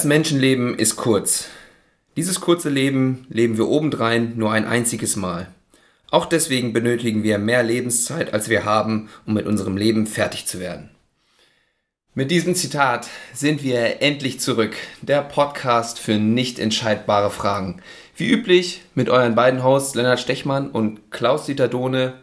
Das Menschenleben ist kurz. Dieses kurze Leben leben wir obendrein nur ein einziges Mal. Auch deswegen benötigen wir mehr Lebenszeit, als wir haben, um mit unserem Leben fertig zu werden. Mit diesem Zitat sind wir endlich zurück. Der Podcast für nicht entscheidbare Fragen. Wie üblich mit euren beiden Hosts Lennart Stechmann und Klaus-Dieter Dohne.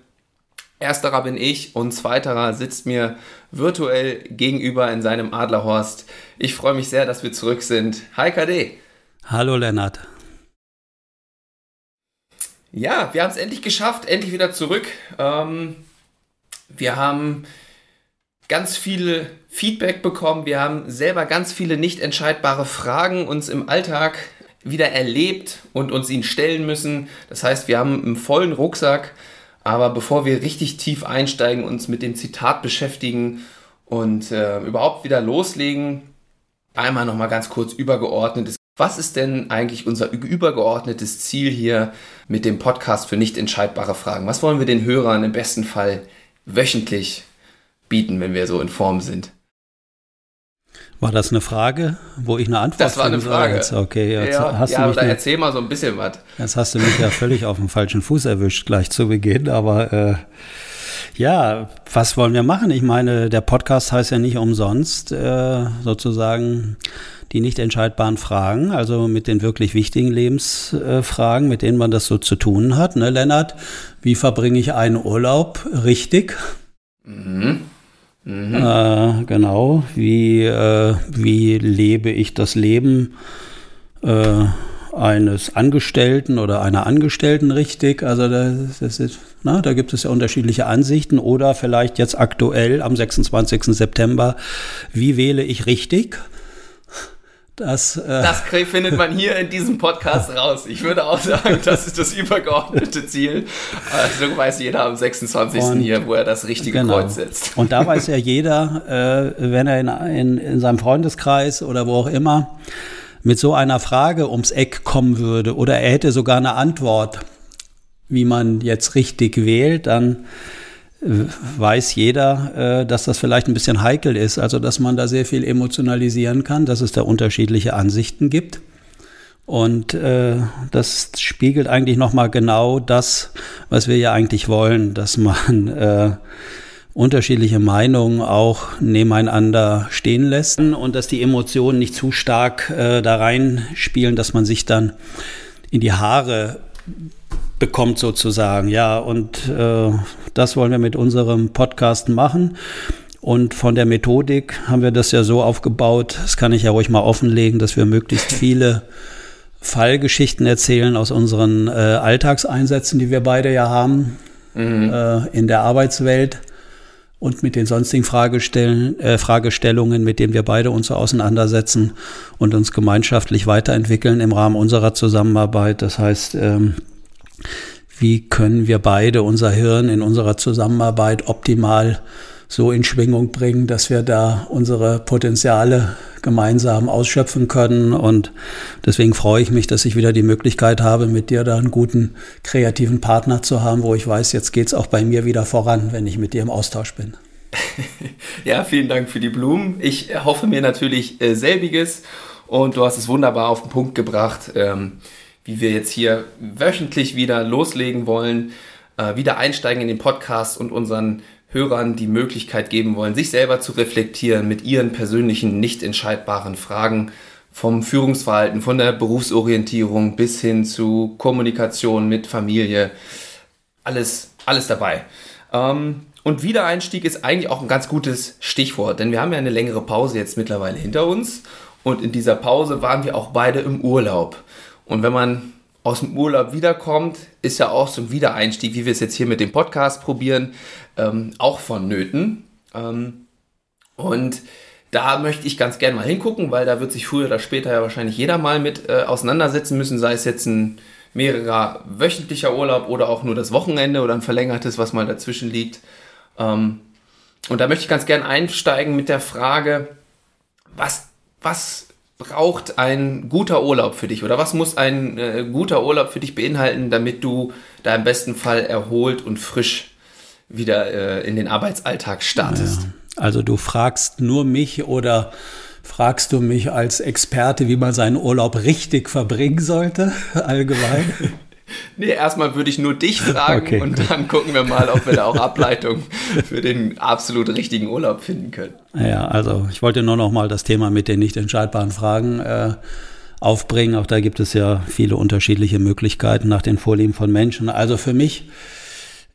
Ersterer bin ich und zweiterer sitzt mir virtuell gegenüber in seinem Adlerhorst. Ich freue mich sehr, dass wir zurück sind. Hi KD. Hallo Lennart. Ja, wir haben es endlich geschafft, endlich wieder zurück. Ähm, wir haben ganz viele Feedback bekommen. Wir haben selber ganz viele nicht entscheidbare Fragen uns im Alltag wieder erlebt und uns ihnen stellen müssen. Das heißt, wir haben einen vollen Rucksack. Aber bevor wir richtig tief einsteigen, uns mit dem Zitat beschäftigen und äh, überhaupt wieder loslegen, einmal nochmal ganz kurz übergeordnet. Was ist denn eigentlich unser übergeordnetes Ziel hier mit dem Podcast für nicht entscheidbare Fragen? Was wollen wir den Hörern im besten Fall wöchentlich bieten, wenn wir so in Form sind. War das eine Frage, wo ich eine Antwort Das war eine Frage. Jetzt, okay, jetzt ja, hast ja, du mich aber erzähl mal so ein bisschen was. Jetzt hast du mich ja völlig auf dem falschen Fuß erwischt gleich zu Beginn, aber äh, ja, was wollen wir machen? Ich meine, der Podcast heißt ja nicht umsonst äh, sozusagen die nicht entscheidbaren Fragen, also mit den wirklich wichtigen Lebensfragen, mit denen man das so zu tun hat. Ne, Lennart, wie verbringe ich einen Urlaub richtig? Mhm. Mhm. Äh, genau. Wie, äh, wie lebe ich das Leben äh, eines Angestellten oder einer Angestellten richtig? Also das, das ist, na, da gibt es ja unterschiedliche Ansichten. Oder vielleicht jetzt aktuell am 26. September, wie wähle ich richtig? Das, äh das findet man hier in diesem Podcast raus. Ich würde auch sagen, das ist das übergeordnete Ziel. Also weiß jeder am 26. Und, hier, wo er das richtige genau. Kreuz setzt. Und da weiß ja jeder, äh, wenn er in, in, in seinem Freundeskreis oder wo auch immer mit so einer Frage ums Eck kommen würde oder er hätte sogar eine Antwort, wie man jetzt richtig wählt, dann weiß jeder, äh, dass das vielleicht ein bisschen heikel ist, also dass man da sehr viel emotionalisieren kann, dass es da unterschiedliche Ansichten gibt. Und äh, das spiegelt eigentlich nochmal genau das, was wir ja eigentlich wollen, dass man äh, unterschiedliche Meinungen auch nebeneinander stehen lässt und dass die Emotionen nicht zu stark äh, da reinspielen, dass man sich dann in die Haare bekommt sozusagen. Ja, und äh, das wollen wir mit unserem Podcast machen. Und von der Methodik haben wir das ja so aufgebaut, das kann ich ja ruhig mal offenlegen, dass wir möglichst viele Fallgeschichten erzählen aus unseren äh, Alltagseinsätzen, die wir beide ja haben mhm. äh, in der Arbeitswelt und mit den sonstigen Fragestellen, äh, Fragestellungen, mit denen wir beide uns so auseinandersetzen und uns gemeinschaftlich weiterentwickeln im Rahmen unserer Zusammenarbeit. Das heißt, ähm, wie können wir beide unser Hirn in unserer Zusammenarbeit optimal so in Schwingung bringen, dass wir da unsere Potenziale gemeinsam ausschöpfen können. Und deswegen freue ich mich, dass ich wieder die Möglichkeit habe, mit dir da einen guten kreativen Partner zu haben, wo ich weiß, jetzt geht es auch bei mir wieder voran, wenn ich mit dir im Austausch bin. Ja, vielen Dank für die Blumen. Ich hoffe mir natürlich äh, selbiges und du hast es wunderbar auf den Punkt gebracht. Ähm, wie wir jetzt hier wöchentlich wieder loslegen wollen, äh, wieder einsteigen in den Podcast und unseren Hörern die Möglichkeit geben wollen, sich selber zu reflektieren mit ihren persönlichen, nicht entscheidbaren Fragen vom Führungsverhalten, von der Berufsorientierung bis hin zu Kommunikation mit Familie. Alles, alles dabei. Ähm, und Wiedereinstieg ist eigentlich auch ein ganz gutes Stichwort, denn wir haben ja eine längere Pause jetzt mittlerweile hinter uns und in dieser Pause waren wir auch beide im Urlaub. Und wenn man aus dem Urlaub wiederkommt, ist ja auch so ein Wiedereinstieg, wie wir es jetzt hier mit dem Podcast probieren, ähm, auch vonnöten. Ähm, und da möchte ich ganz gerne mal hingucken, weil da wird sich früher oder später ja wahrscheinlich jeder mal mit äh, auseinandersetzen müssen, sei es jetzt ein mehrerer wöchentlicher Urlaub oder auch nur das Wochenende oder ein verlängertes, was mal dazwischen liegt. Ähm, und da möchte ich ganz gerne einsteigen mit der Frage, was, was braucht ein guter Urlaub für dich oder was muss ein äh, guter Urlaub für dich beinhalten, damit du da im besten Fall erholt und frisch wieder äh, in den Arbeitsalltag startest? Ja. Also du fragst nur mich oder Fragst du mich als Experte, wie man seinen Urlaub richtig verbringen sollte, allgemein? Nee, erstmal würde ich nur dich fragen okay, und gut. dann gucken wir mal, ob wir da auch Ableitung für den absolut richtigen Urlaub finden können. Ja, also ich wollte nur noch mal das Thema mit den nicht entscheidbaren Fragen äh, aufbringen. Auch da gibt es ja viele unterschiedliche Möglichkeiten nach den Vorlieben von Menschen. Also für mich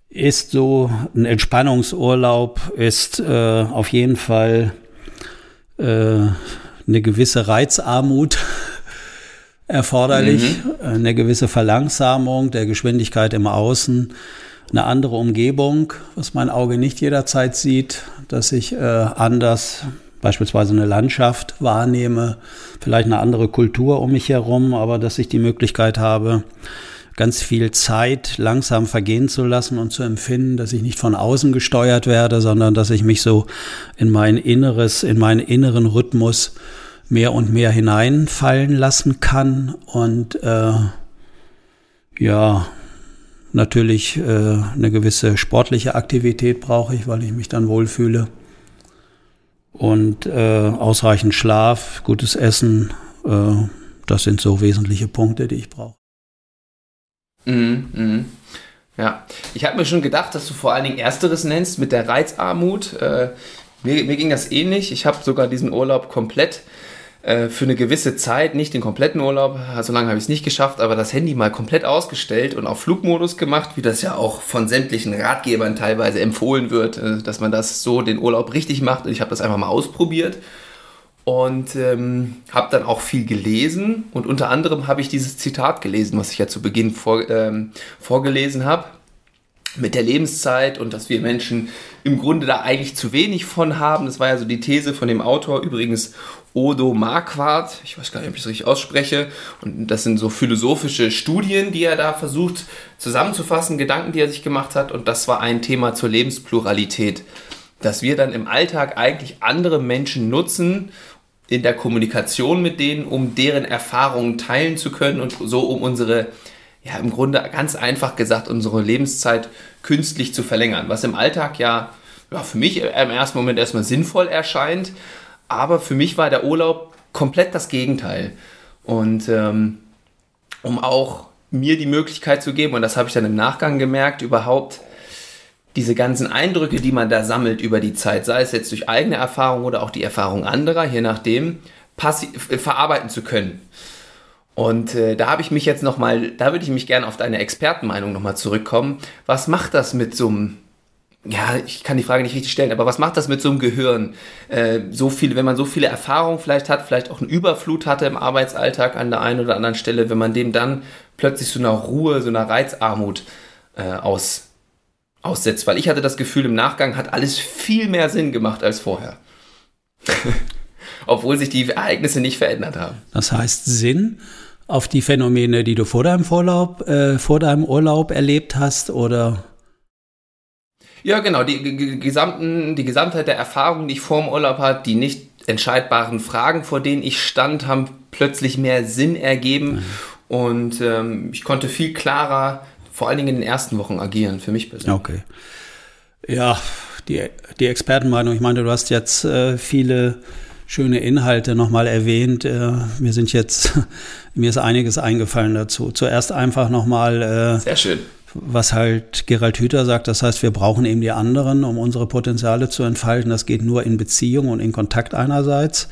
ist so ein Entspannungsurlaub ist äh, auf jeden Fall äh, eine gewisse Reizarmut erforderlich, mhm. eine gewisse Verlangsamung der Geschwindigkeit im Außen, eine andere Umgebung, was mein Auge nicht jederzeit sieht, dass ich äh, anders beispielsweise eine Landschaft wahrnehme, vielleicht eine andere Kultur um mich herum, aber dass ich die Möglichkeit habe, ganz viel Zeit langsam vergehen zu lassen und zu empfinden, dass ich nicht von außen gesteuert werde, sondern dass ich mich so in mein Inneres, in meinen inneren Rhythmus mehr und mehr hineinfallen lassen kann und äh, ja, natürlich äh, eine gewisse sportliche Aktivität brauche ich, weil ich mich dann wohlfühle. Und äh, ausreichend Schlaf, gutes Essen, äh, das sind so wesentliche Punkte, die ich brauche. Mhm, mh. Ja, ich habe mir schon gedacht, dass du vor allen Dingen Ersteres nennst mit der Reizarmut. Äh, mir, mir ging das ähnlich. Ich habe sogar diesen Urlaub komplett für eine gewisse Zeit, nicht den kompletten Urlaub, so lange habe ich es nicht geschafft, aber das Handy mal komplett ausgestellt und auf Flugmodus gemacht, wie das ja auch von sämtlichen Ratgebern teilweise empfohlen wird, äh, dass man das so den Urlaub richtig macht. Und ich habe das einfach mal ausprobiert und ähm, habe dann auch viel gelesen und unter anderem habe ich dieses Zitat gelesen, was ich ja zu Beginn vor, ähm, vorgelesen habe mit der Lebenszeit und dass wir Menschen im Grunde da eigentlich zu wenig von haben. Das war ja so die These von dem Autor, übrigens Odo Marquardt, ich weiß gar nicht, ob ich es richtig ausspreche, und das sind so philosophische Studien, die er da versucht zusammenzufassen, Gedanken, die er sich gemacht hat, und das war ein Thema zur Lebenspluralität, dass wir dann im Alltag eigentlich andere Menschen nutzen, in der Kommunikation mit denen, um deren Erfahrungen teilen zu können und so um unsere, ja im Grunde ganz einfach gesagt, unsere Lebenszeit künstlich zu verlängern, was im Alltag ja, ja für mich im ersten Moment erstmal sinnvoll erscheint, aber für mich war der Urlaub komplett das Gegenteil. Und ähm, um auch mir die Möglichkeit zu geben, und das habe ich dann im Nachgang gemerkt, überhaupt diese ganzen Eindrücke, die man da sammelt über die Zeit, sei es jetzt durch eigene Erfahrung oder auch die Erfahrung anderer, je nachdem, äh, verarbeiten zu können. Und äh, da habe ich mich jetzt nochmal, da würde ich mich gerne auf deine Expertenmeinung nochmal zurückkommen. Was macht das mit so einem ja, ich kann die Frage nicht richtig stellen, aber was macht das mit so einem Gehirn? Äh, so viele, wenn man so viele Erfahrungen vielleicht hat, vielleicht auch eine Überflut hatte im Arbeitsalltag an der einen oder anderen Stelle, wenn man dem dann plötzlich so einer Ruhe, so einer Reizarmut äh, aus, aussetzt. Weil ich hatte das Gefühl, im Nachgang hat alles viel mehr Sinn gemacht als vorher. Obwohl sich die Ereignisse nicht verändert haben. Das heißt Sinn auf die Phänomene, die du vor deinem Urlaub, äh, vor deinem Urlaub erlebt hast, oder? Ja, genau. Die, gesamten, die Gesamtheit der Erfahrungen, die ich vor dem Urlaub hatte, die nicht entscheidbaren Fragen, vor denen ich stand, haben plötzlich mehr Sinn ergeben. Mhm. Und ähm, ich konnte viel klarer, vor allen Dingen in den ersten Wochen agieren, für mich persönlich. Okay. Ja, die, die Expertenmeinung, ich meine, du hast jetzt äh, viele schöne Inhalte nochmal erwähnt. Äh, mir sind jetzt, mir ist einiges eingefallen dazu. Zuerst einfach nochmal. Äh, Sehr schön was halt Gerald Hüther sagt, das heißt, wir brauchen eben die anderen, um unsere Potenziale zu entfalten. Das geht nur in Beziehung und in Kontakt einerseits.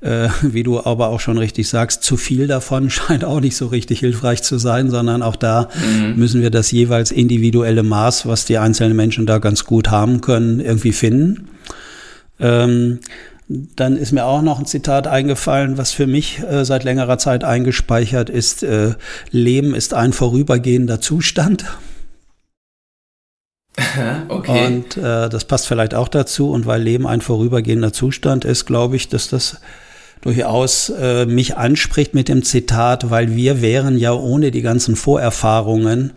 Äh, wie du aber auch schon richtig sagst, zu viel davon scheint auch nicht so richtig hilfreich zu sein, sondern auch da mhm. müssen wir das jeweils individuelle Maß, was die einzelnen Menschen da ganz gut haben können, irgendwie finden. Ähm, dann ist mir auch noch ein Zitat eingefallen, was für mich äh, seit längerer Zeit eingespeichert ist. Äh, Leben ist ein vorübergehender Zustand. Okay. Und äh, das passt vielleicht auch dazu. Und weil Leben ein vorübergehender Zustand ist, glaube ich, dass das durchaus äh, mich anspricht mit dem Zitat, weil wir wären ja ohne die ganzen Vorerfahrungen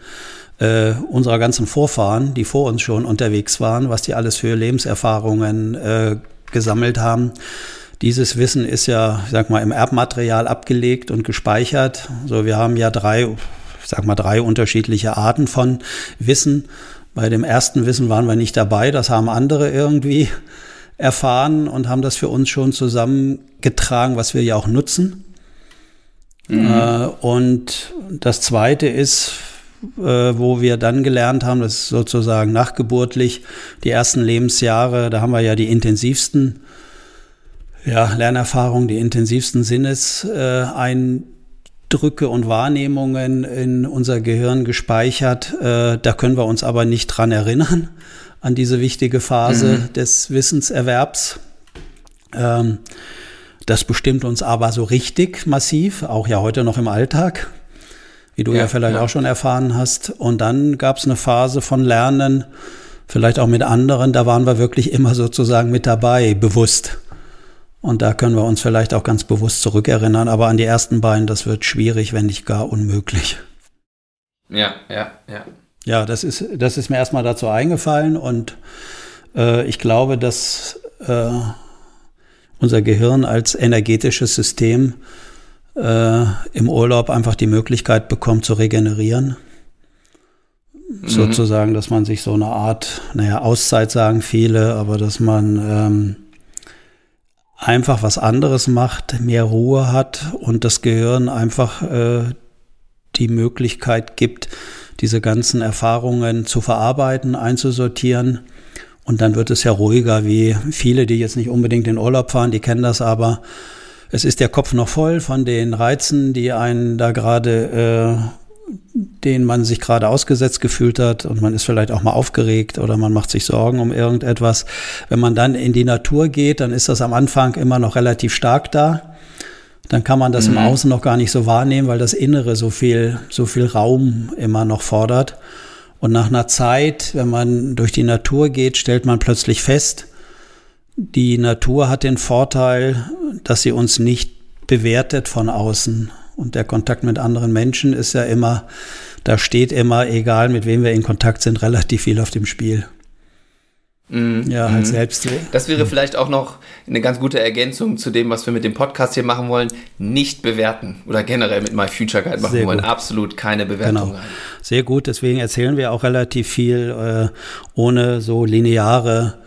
äh, unserer ganzen Vorfahren, die vor uns schon unterwegs waren, was die alles für Lebenserfahrungen äh, gesammelt haben. Dieses Wissen ist ja, ich sag mal, im Erbmaterial abgelegt und gespeichert. So, wir haben ja drei, ich sag mal, drei unterschiedliche Arten von Wissen. Bei dem ersten Wissen waren wir nicht dabei, das haben andere irgendwie erfahren und haben das für uns schon zusammengetragen, was wir ja auch nutzen. Mhm. Äh, und das Zweite ist, wo wir dann gelernt haben, das ist sozusagen nachgeburtlich, die ersten Lebensjahre, da haben wir ja die intensivsten ja, Lernerfahrungen, die intensivsten Sinneseindrücke und Wahrnehmungen in unser Gehirn gespeichert. Äh, da können wir uns aber nicht dran erinnern, an diese wichtige Phase mhm. des Wissenserwerbs. Ähm, das bestimmt uns aber so richtig massiv, auch ja heute noch im Alltag, wie du ja, ja vielleicht ja. auch schon erfahren hast. Und dann gab es eine Phase von Lernen, vielleicht auch mit anderen, da waren wir wirklich immer sozusagen mit dabei, bewusst. Und da können wir uns vielleicht auch ganz bewusst zurückerinnern. Aber an die ersten beiden, das wird schwierig, wenn nicht gar unmöglich. Ja, ja, ja. Ja, das ist, das ist mir erstmal dazu eingefallen und äh, ich glaube, dass äh, unser Gehirn als energetisches System äh, im Urlaub einfach die Möglichkeit bekommt zu regenerieren. Mhm. Sozusagen, dass man sich so eine Art, naja, Auszeit sagen viele, aber dass man ähm, einfach was anderes macht, mehr Ruhe hat und das Gehirn einfach äh, die Möglichkeit gibt, diese ganzen Erfahrungen zu verarbeiten, einzusortieren und dann wird es ja ruhiger, wie viele, die jetzt nicht unbedingt in Urlaub fahren, die kennen das aber. Es ist der Kopf noch voll von den Reizen, die einen da gerade, äh, denen man sich gerade ausgesetzt gefühlt hat und man ist vielleicht auch mal aufgeregt oder man macht sich Sorgen um irgendetwas. Wenn man dann in die Natur geht, dann ist das am Anfang immer noch relativ stark da. Dann kann man das mhm. im Außen noch gar nicht so wahrnehmen, weil das Innere so viel, so viel Raum immer noch fordert. Und nach einer Zeit, wenn man durch die Natur geht, stellt man plötzlich fest, die Natur hat den Vorteil, dass sie uns nicht bewertet von außen. Und der Kontakt mit anderen Menschen ist ja immer, da steht immer, egal mit wem wir in Kontakt sind, relativ viel auf dem Spiel. Mhm. Ja, halt mhm. selbst. Das wäre vielleicht auch noch eine ganz gute Ergänzung zu dem, was wir mit dem Podcast hier machen wollen. Nicht bewerten oder generell mit My Future Guide machen Sehr wollen. Gut. Absolut keine Bewertung. Genau. Sehr gut, deswegen erzählen wir auch relativ viel äh, ohne so lineare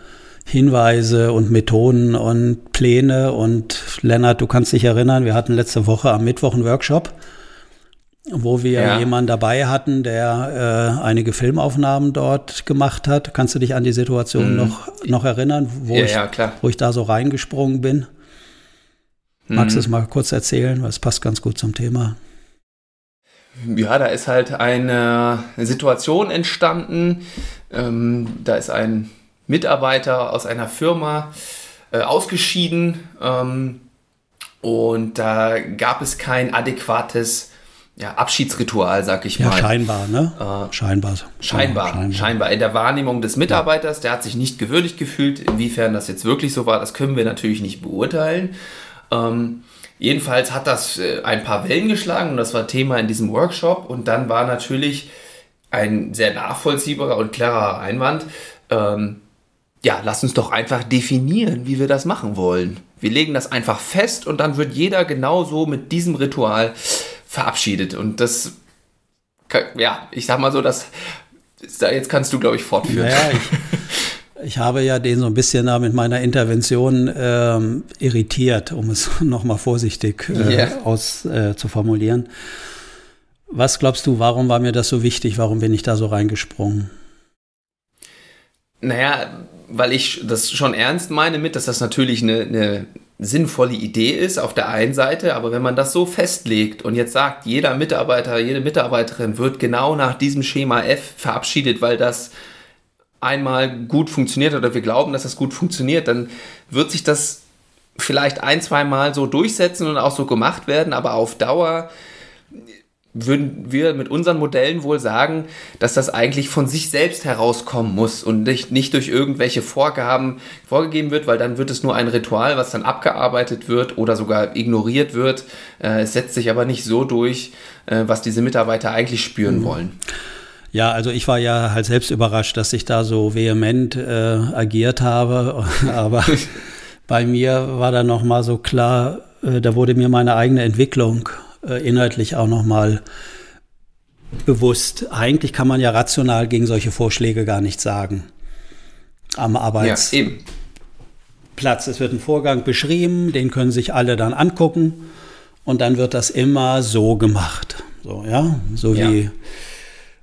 Hinweise und Methoden und Pläne. Und Lennart, du kannst dich erinnern, wir hatten letzte Woche am Mittwoch einen Workshop wo wir ja. jemanden dabei hatten, der äh, einige Filmaufnahmen dort gemacht hat. Kannst du dich an die Situation mhm. noch, noch erinnern, wo, ja, ich, ja, wo ich da so reingesprungen bin? Mhm. Magst du es mal kurz erzählen? Weil es passt ganz gut zum Thema. Ja, da ist halt eine Situation entstanden. Ähm, da ist ein Mitarbeiter aus einer Firma äh, ausgeschieden ähm, und da gab es kein adäquates ja, Abschiedsritual, sag ich ja, mal. Scheinbar, ne? Äh, scheinbar. Scheinbar, scheinbar. Scheinbar. In der Wahrnehmung des Mitarbeiters, der hat sich nicht gewürdigt gefühlt. Inwiefern das jetzt wirklich so war, das können wir natürlich nicht beurteilen. Ähm, jedenfalls hat das äh, ein paar Wellen geschlagen und das war Thema in diesem Workshop. Und dann war natürlich ein sehr nachvollziehbarer und klarer Einwand. Ähm, ja, lass uns doch einfach definieren, wie wir das machen wollen. Wir legen das einfach fest und dann wird jeder genauso mit diesem Ritual verabschiedet. Und das, ja, ich sag mal so, das, jetzt kannst du, glaube ich, fortführen. Naja, ich, ich, habe ja den so ein bisschen da mit meiner Intervention ähm, irritiert, um es nochmal vorsichtig äh, yeah. aus äh, zu formulieren. Was glaubst du, warum war mir das so wichtig? Warum bin ich da so reingesprungen? Naja, weil ich das schon ernst meine mit, dass das natürlich eine, eine sinnvolle Idee ist auf der einen Seite, aber wenn man das so festlegt und jetzt sagt, jeder Mitarbeiter, jede Mitarbeiterin wird genau nach diesem Schema F verabschiedet, weil das einmal gut funktioniert oder wir glauben, dass das gut funktioniert, dann wird sich das vielleicht ein, zwei Mal so durchsetzen und auch so gemacht werden, aber auf Dauer würden wir mit unseren Modellen wohl sagen, dass das eigentlich von sich selbst herauskommen muss und nicht, nicht durch irgendwelche Vorgaben vorgegeben wird, weil dann wird es nur ein Ritual, was dann abgearbeitet wird oder sogar ignoriert wird. Äh, es setzt sich aber nicht so durch, äh, was diese Mitarbeiter eigentlich spüren mhm. wollen. Ja, also ich war ja halt selbst überrascht, dass ich da so vehement äh, agiert habe, aber bei mir war dann noch mal so klar, äh, da wurde mir meine eigene Entwicklung äh, inhaltlich auch nochmal bewusst. Eigentlich kann man ja rational gegen solche Vorschläge gar nichts sagen. Am Arbeits. Ja. Platz. Es wird ein Vorgang beschrieben, den können sich alle dann angucken und dann wird das immer so gemacht. So, ja, so ja. wie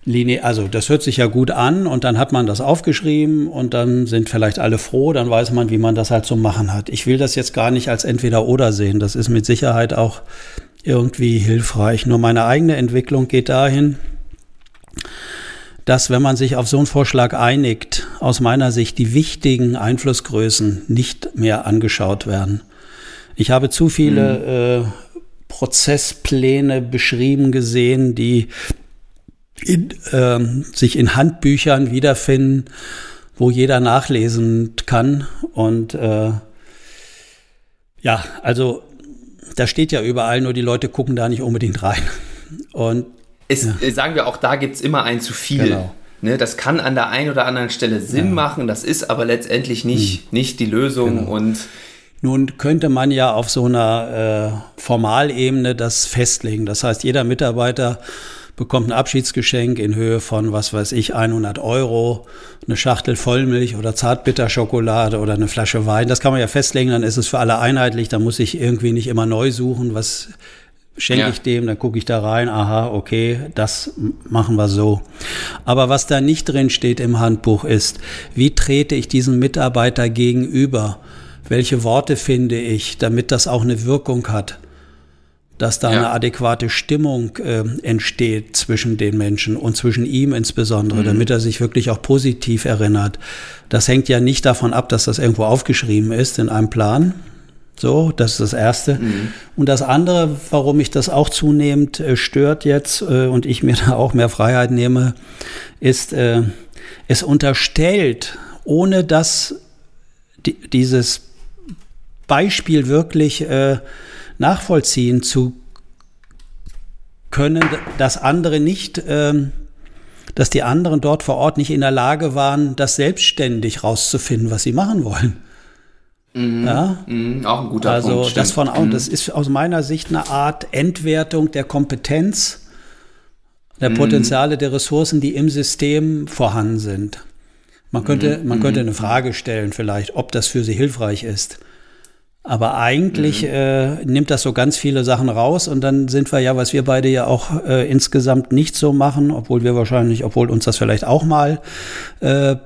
Linie, also das hört sich ja gut an und dann hat man das aufgeschrieben und dann sind vielleicht alle froh, dann weiß man, wie man das halt so machen hat. Ich will das jetzt gar nicht als entweder oder sehen. Das ist mit Sicherheit auch irgendwie hilfreich. Nur meine eigene Entwicklung geht dahin, dass wenn man sich auf so einen Vorschlag einigt, aus meiner Sicht die wichtigen Einflussgrößen nicht mehr angeschaut werden. Ich habe zu viele mhm. äh, Prozesspläne beschrieben gesehen, die in, äh, sich in Handbüchern wiederfinden, wo jeder nachlesen kann. Und äh, ja, also da steht ja überall, nur die Leute gucken da nicht unbedingt rein. Und es, ja. Äh, sagen wir auch, da gibt es immer ein zu viel. Genau. Ne, das kann an der einen oder anderen Stelle Sinn ja. machen, das ist aber letztendlich nicht, hm. nicht die Lösung genau. und nun könnte man ja auf so einer äh, Formalebene das festlegen. Das heißt, jeder Mitarbeiter bekommt ein Abschiedsgeschenk in Höhe von, was weiß ich, 100 Euro, eine Schachtel Vollmilch oder Zartbitterschokolade oder eine Flasche Wein. Das kann man ja festlegen, dann ist es für alle einheitlich. Da muss ich irgendwie nicht immer neu suchen, was schenke ja. ich dem, dann gucke ich da rein, aha, okay, das machen wir so. Aber was da nicht drin steht im Handbuch ist, wie trete ich diesem Mitarbeiter gegenüber? Welche Worte finde ich, damit das auch eine Wirkung hat? Dass da ja. eine adäquate Stimmung äh, entsteht zwischen den Menschen und zwischen ihm insbesondere, mhm. damit er sich wirklich auch positiv erinnert. Das hängt ja nicht davon ab, dass das irgendwo aufgeschrieben ist in einem Plan. So, das ist das Erste. Mhm. Und das andere, warum mich das auch zunehmend äh, stört jetzt äh, und ich mir da auch mehr Freiheit nehme, ist, äh, es unterstellt, ohne dass die, dieses Beispiel wirklich äh, nachvollziehen zu können, dass andere nicht, ähm, dass die anderen dort vor Ort nicht in der Lage waren, das selbstständig rauszufinden, was sie machen wollen. Mhm. Ja? Mhm, auch ein guter also Punkt. Also das von mhm. das ist aus meiner Sicht eine Art Entwertung der Kompetenz, der mhm. Potenziale der Ressourcen, die im System vorhanden sind. Man könnte, mhm. man könnte eine Frage stellen, vielleicht, ob das für sie hilfreich ist. Aber eigentlich mhm. äh, nimmt das so ganz viele Sachen raus und dann sind wir ja, was wir beide ja auch äh, insgesamt nicht so machen, obwohl wir wahrscheinlich, obwohl uns das vielleicht auch mal äh,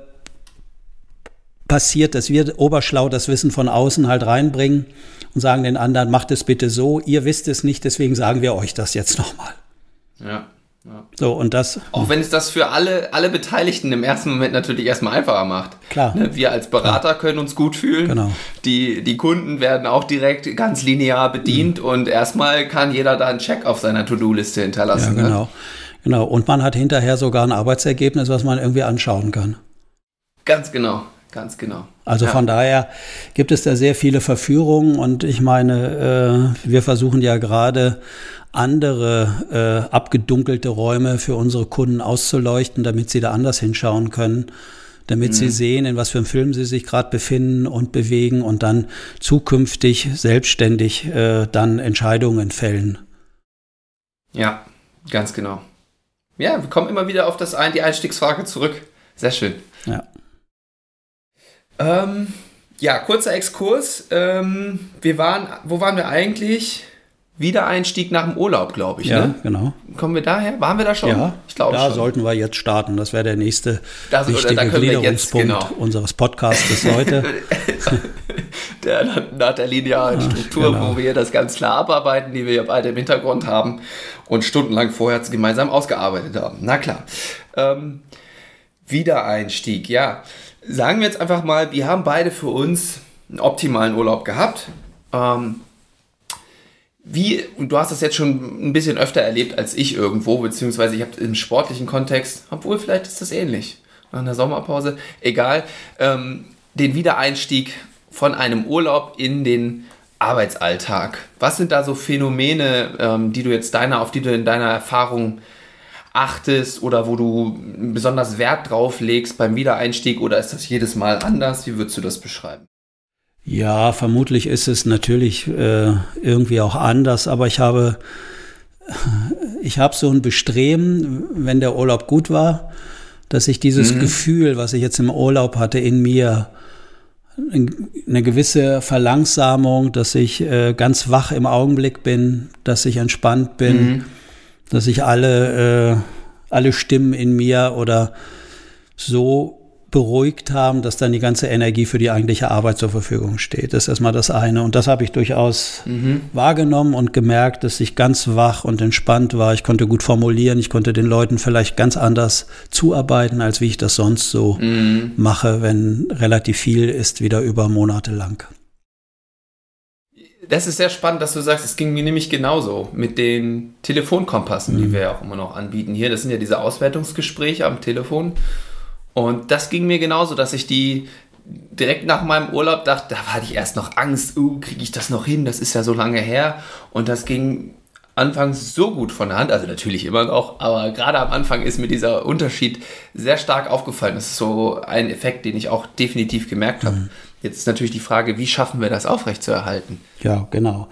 passiert, dass wir oberschlau das Wissen von außen halt reinbringen und sagen den anderen, macht es bitte so, ihr wisst es nicht, deswegen sagen wir euch das jetzt nochmal. Ja. Ja. So, und das. Auch wenn es das für alle, alle Beteiligten im ersten Moment natürlich erstmal einfacher macht. Klar. Ne, wir als Berater Klar. können uns gut fühlen. Genau. Die, die Kunden werden auch direkt ganz linear bedient mhm. und erstmal kann jeder da einen Check auf seiner To-Do-Liste hinterlassen. Ja, genau. Ne? Genau. Und man hat hinterher sogar ein Arbeitsergebnis, was man irgendwie anschauen kann. Ganz genau. Ganz genau. Also ja. von daher gibt es da sehr viele Verführungen und ich meine, äh, wir versuchen ja gerade andere äh, abgedunkelte Räume für unsere Kunden auszuleuchten, damit sie da anders hinschauen können, damit mhm. sie sehen, in was für einem Film sie sich gerade befinden und bewegen und dann zukünftig selbstständig äh, dann Entscheidungen fällen. Ja, ganz genau. Ja, wir kommen immer wieder auf das ein, die Einstiegsfrage zurück. Sehr schön. Ja. Ähm, ja, kurzer Exkurs. Ähm, wir waren, wo waren wir eigentlich? Wiedereinstieg nach dem Urlaub, glaube ich. Ja, ne? genau. Kommen wir daher? Waren wir da schon? Ja, ich glaube Da schon. sollten wir jetzt starten. Das wäre der nächste das, wichtige da Gliederungspunkt jetzt, genau. unseres Podcastes heute. der, nach der linearen Struktur, genau. wo wir das ganz klar abarbeiten, die wir ja beide im Hintergrund haben und stundenlang vorher gemeinsam ausgearbeitet haben. Na klar. Ähm, Wiedereinstieg, ja. Sagen wir jetzt einfach mal, wir haben beide für uns einen optimalen Urlaub gehabt. Ähm, wie, du hast das jetzt schon ein bisschen öfter erlebt als ich irgendwo, beziehungsweise ich habe im sportlichen Kontext, obwohl vielleicht ist das ähnlich, nach einer Sommerpause, egal, ähm, den Wiedereinstieg von einem Urlaub in den Arbeitsalltag. Was sind da so Phänomene, ähm, die du jetzt deiner, auf die du in deiner Erfahrung achtest oder wo du besonders Wert drauf legst beim Wiedereinstieg oder ist das jedes Mal anders? Wie würdest du das beschreiben? Ja, vermutlich ist es natürlich äh, irgendwie auch anders, aber ich habe, ich habe so ein Bestreben, wenn der Urlaub gut war, dass ich dieses mhm. Gefühl, was ich jetzt im Urlaub hatte, in mir eine gewisse Verlangsamung, dass ich äh, ganz wach im Augenblick bin, dass ich entspannt bin, mhm. Dass ich alle, äh, alle Stimmen in mir oder so beruhigt haben, dass dann die ganze Energie für die eigentliche Arbeit zur Verfügung steht. Das ist erstmal das eine. Und das habe ich durchaus mhm. wahrgenommen und gemerkt, dass ich ganz wach und entspannt war. Ich konnte gut formulieren. Ich konnte den Leuten vielleicht ganz anders zuarbeiten, als wie ich das sonst so mhm. mache, wenn relativ viel ist, wieder über Monate lang. Das ist sehr spannend, dass du sagst, es ging mir nämlich genauso mit den Telefonkompassen, mhm. die wir ja auch immer noch anbieten hier. Das sind ja diese Auswertungsgespräche am Telefon. Und das ging mir genauso, dass ich die direkt nach meinem Urlaub dachte, da hatte ich erst noch Angst, uh, kriege ich das noch hin, das ist ja so lange her. Und das ging anfangs so gut von der Hand, also natürlich immer noch, aber gerade am Anfang ist mir dieser Unterschied sehr stark aufgefallen. Das ist so ein Effekt, den ich auch definitiv gemerkt habe. Mhm. Jetzt ist natürlich die Frage, wie schaffen wir das aufrechtzuerhalten? Ja, genau.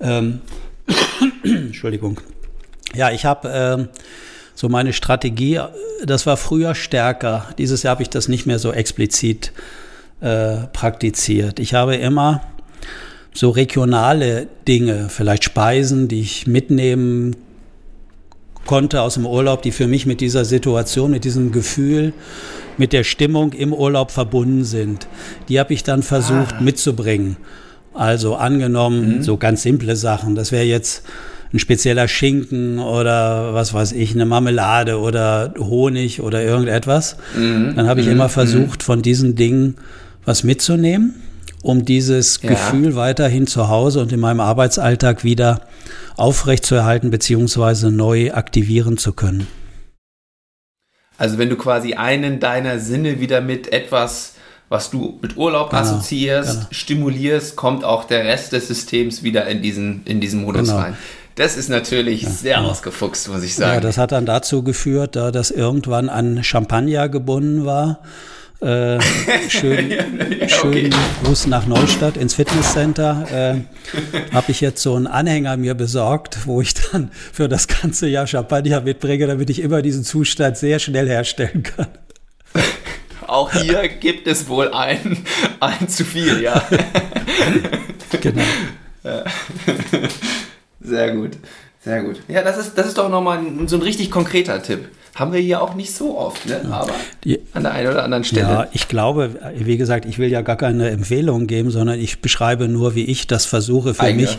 Ähm, Entschuldigung. Ja, ich habe ähm, so meine Strategie, das war früher stärker. Dieses Jahr habe ich das nicht mehr so explizit äh, praktiziert. Ich habe immer so regionale Dinge, vielleicht Speisen, die ich mitnehmen konnte aus dem Urlaub, die für mich mit dieser Situation, mit diesem Gefühl, mit der Stimmung im Urlaub verbunden sind. Die habe ich dann versucht ah. mitzubringen. Also angenommen, mhm. so ganz simple Sachen. Das wäre jetzt ein spezieller Schinken oder was weiß ich, eine Marmelade oder Honig oder irgendetwas. Mhm. Dann habe ich mhm. immer versucht, von diesen Dingen was mitzunehmen, um dieses ja. Gefühl weiterhin zu Hause und in meinem Arbeitsalltag wieder aufrechtzuerhalten beziehungsweise neu aktivieren zu können. Also wenn du quasi einen deiner Sinne wieder mit etwas, was du mit Urlaub genau, assoziierst, genau. stimulierst, kommt auch der Rest des Systems wieder in diesen, in diesen Modus genau. rein. Das ist natürlich ja, sehr ja. ausgefuchst, muss ich sagen. Ja, das hat dann dazu geführt, da das irgendwann an Champagner gebunden war. Äh, schön ja, schön okay. Gruß nach Neustadt ins Fitnesscenter. Äh, Habe ich jetzt so einen Anhänger mir besorgt, wo ich dann für das ganze Jahr Champagner mitbringe, damit ich immer diesen Zustand sehr schnell herstellen kann. Auch hier gibt es wohl ein, ein zu viel, ja. genau. Sehr gut, sehr gut. Ja, das ist, das ist doch nochmal ein, so ein richtig konkreter Tipp. Haben wir hier auch nicht so oft, ne? aber Die, an der einen oder anderen Stelle. Ja, ich glaube, wie gesagt, ich will ja gar keine Empfehlung geben, sondern ich beschreibe nur, wie ich das versuche für Eigene. mich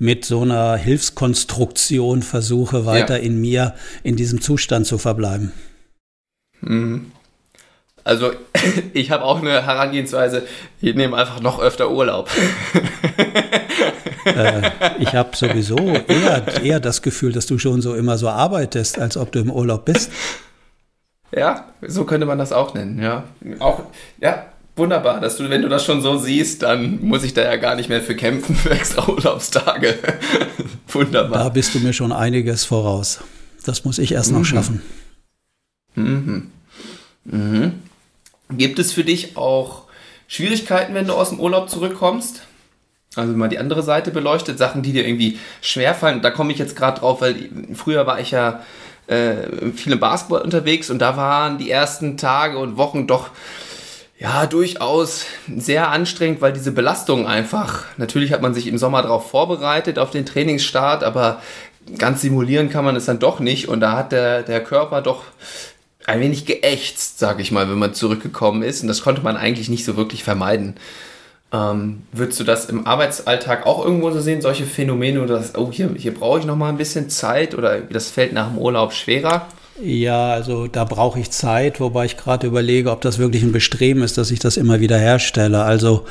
mit so einer Hilfskonstruktion versuche, weiter ja. in mir in diesem Zustand zu verbleiben. Mhm. Also ich habe auch eine Herangehensweise, ich nehme einfach noch öfter Urlaub. äh, ich habe sowieso eher, eher das Gefühl, dass du schon so immer so arbeitest, als ob du im Urlaub bist. Ja, so könnte man das auch nennen, ja. Auch, ja, wunderbar, dass du, wenn du das schon so siehst, dann muss ich da ja gar nicht mehr für kämpfen, für extra Urlaubstage. wunderbar. Da bist du mir schon einiges voraus. Das muss ich erst mhm. noch schaffen. Mhm. Mhm. Gibt es für dich auch Schwierigkeiten, wenn du aus dem Urlaub zurückkommst? Also mal die andere Seite beleuchtet, Sachen, die dir irgendwie schwerfallen. Da komme ich jetzt gerade drauf, weil früher war ich ja äh, viel im Basketball unterwegs und da waren die ersten Tage und Wochen doch ja durchaus sehr anstrengend, weil diese Belastung einfach, natürlich hat man sich im Sommer darauf vorbereitet, auf den Trainingsstart, aber ganz simulieren kann man es dann doch nicht und da hat der, der Körper doch ein wenig geächtzt, sage ich mal, wenn man zurückgekommen ist und das konnte man eigentlich nicht so wirklich vermeiden. Ähm, würdest du das im Arbeitsalltag auch irgendwo so sehen, solche Phänomene, oder das, oh, hier, hier brauche ich noch mal ein bisschen Zeit oder das fällt nach dem Urlaub schwerer? Ja, also da brauche ich Zeit, wobei ich gerade überlege, ob das wirklich ein Bestreben ist, dass ich das immer wieder herstelle. Also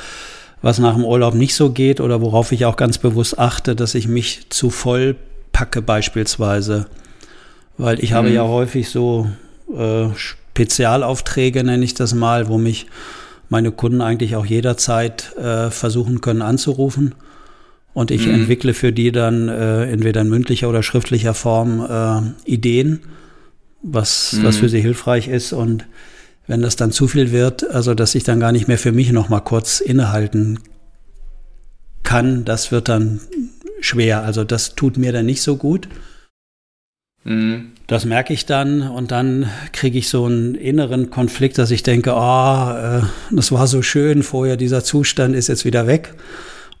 was nach dem Urlaub nicht so geht oder worauf ich auch ganz bewusst achte, dass ich mich zu voll packe beispielsweise. Weil ich mhm. habe ja häufig so äh, Spezialaufträge, nenne ich das mal, wo mich meine Kunden eigentlich auch jederzeit äh, versuchen können anzurufen. Und ich mhm. entwickle für die dann äh, entweder in mündlicher oder schriftlicher Form äh, Ideen, was, mhm. was für sie hilfreich ist. Und wenn das dann zu viel wird, also dass ich dann gar nicht mehr für mich noch mal kurz innehalten kann, das wird dann schwer. Also das tut mir dann nicht so gut. Mhm. Das merke ich dann und dann kriege ich so einen inneren Konflikt, dass ich denke, oh, äh, das war so schön vorher, dieser Zustand ist jetzt wieder weg.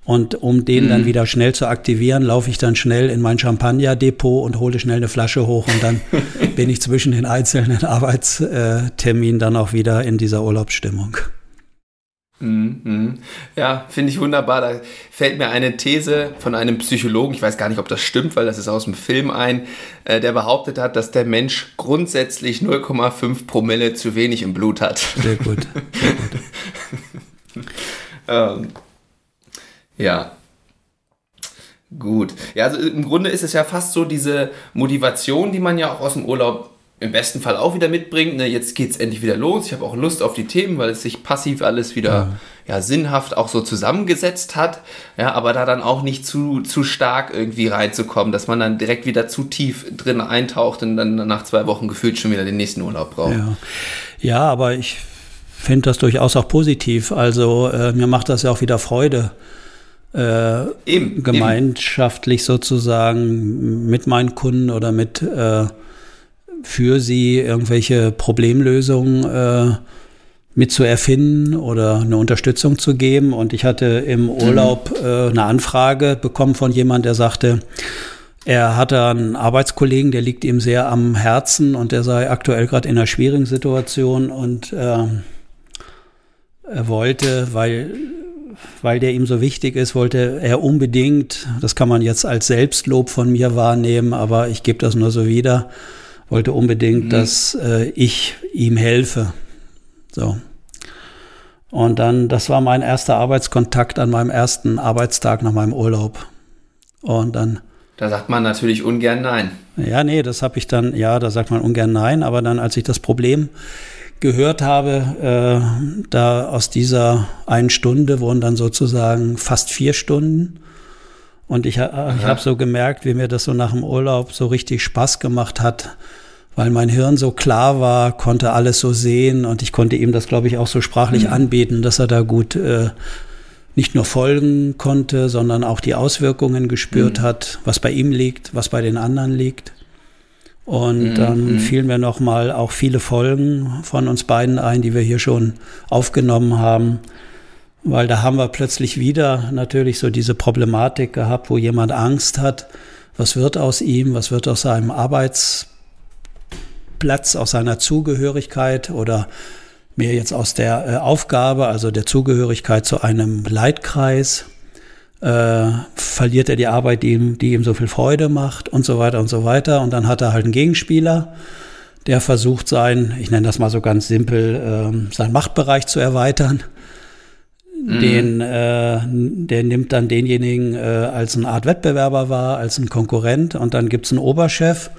Und um den mhm. dann wieder schnell zu aktivieren, laufe ich dann schnell in mein Champagner-Depot und hole schnell eine Flasche hoch und dann bin ich zwischen den einzelnen Arbeitsterminen dann auch wieder in dieser Urlaubsstimmung. Mhm. Ja, finde ich wunderbar. Da fällt mir eine These von einem Psychologen, ich weiß gar nicht, ob das stimmt, weil das ist aus dem Film ein, äh, der behauptet hat, dass der Mensch grundsätzlich 0,5 Promille zu wenig im Blut hat. Sehr gut. Sehr gut. ähm, ja. Gut. Ja, also im Grunde ist es ja fast so diese Motivation, die man ja auch aus dem Urlaub im besten Fall auch wieder mitbringt. Ne, jetzt geht es endlich wieder los. Ich habe auch Lust auf die Themen, weil es sich passiv alles wieder ja. ja. sinnhaft auch so zusammengesetzt hat. Ja, aber da dann auch nicht zu, zu stark irgendwie reinzukommen, dass man dann direkt wieder zu tief drin eintaucht und dann nach zwei Wochen gefühlt schon wieder den nächsten Urlaub braucht. Ja, ja aber ich finde das durchaus auch positiv. Also äh, mir macht das ja auch wieder Freude. Äh, eben, gemeinschaftlich eben. sozusagen mit meinen Kunden oder mit äh, für sie irgendwelche Problemlösungen äh, mit zu erfinden oder eine Unterstützung zu geben. Und ich hatte im mhm. Urlaub äh, eine Anfrage bekommen von jemand, der sagte, er hatte einen Arbeitskollegen, der liegt ihm sehr am Herzen und der sei aktuell gerade in einer schwierigen Situation und äh, er wollte, weil weil der ihm so wichtig ist, wollte er unbedingt, das kann man jetzt als Selbstlob von mir wahrnehmen, aber ich gebe das nur so wieder, wollte unbedingt, mhm. dass äh, ich ihm helfe. So. Und dann, das war mein erster Arbeitskontakt an meinem ersten Arbeitstag nach meinem Urlaub. Und dann. Da sagt man natürlich ungern Nein. Ja, nee, das habe ich dann, ja, da sagt man ungern Nein, aber dann, als ich das Problem gehört habe, äh, da aus dieser einen Stunde wurden dann sozusagen fast vier Stunden. Und ich, ich habe so gemerkt, wie mir das so nach dem Urlaub so richtig Spaß gemacht hat, weil mein Hirn so klar war, konnte alles so sehen und ich konnte ihm das, glaube ich, auch so sprachlich mhm. anbieten, dass er da gut äh, nicht nur folgen konnte, sondern auch die Auswirkungen gespürt mhm. hat, was bei ihm liegt, was bei den anderen liegt. Und mhm. dann mhm. fielen mir nochmal auch viele Folgen von uns beiden ein, die wir hier schon aufgenommen haben, weil da haben wir plötzlich wieder natürlich so diese Problematik gehabt, wo jemand Angst hat, was wird aus ihm, was wird aus seinem Arbeits Platz, aus seiner Zugehörigkeit oder mehr jetzt aus der äh, Aufgabe, also der Zugehörigkeit zu einem Leitkreis, äh, verliert er die Arbeit, die ihm, die ihm so viel Freude macht und so weiter und so weiter. Und dann hat er halt einen Gegenspieler, der versucht sein, ich nenne das mal so ganz simpel, äh, seinen Machtbereich zu erweitern. Mhm. Den, äh, der nimmt dann denjenigen äh, als eine Art Wettbewerber wahr, als ein Konkurrent und dann gibt's einen Oberchef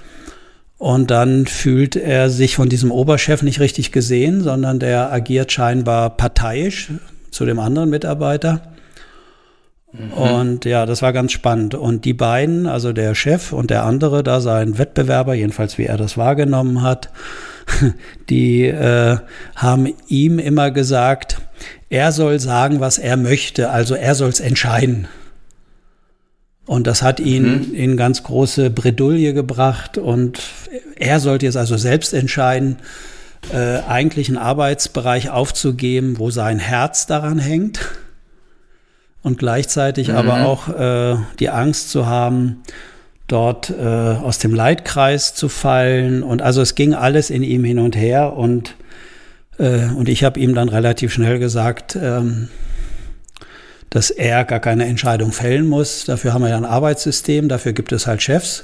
und dann fühlt er sich von diesem Oberchef nicht richtig gesehen, sondern der agiert scheinbar parteiisch zu dem anderen Mitarbeiter. Mhm. Und ja, das war ganz spannend. Und die beiden, also der Chef und der andere, da sein Wettbewerber, jedenfalls wie er das wahrgenommen hat, die äh, haben ihm immer gesagt, er soll sagen, was er möchte, also er soll es entscheiden. Und das hat ihn mhm. in ganz große Bredouille gebracht. Und er sollte jetzt also selbst entscheiden, äh, eigentlich einen Arbeitsbereich aufzugeben, wo sein Herz daran hängt. Und gleichzeitig mhm. aber auch äh, die Angst zu haben, dort äh, aus dem Leitkreis zu fallen. Und also es ging alles in ihm hin und her. Und, äh, und ich habe ihm dann relativ schnell gesagt, ähm, dass er gar keine Entscheidung fällen muss. Dafür haben wir ja ein Arbeitssystem, dafür gibt es halt Chefs.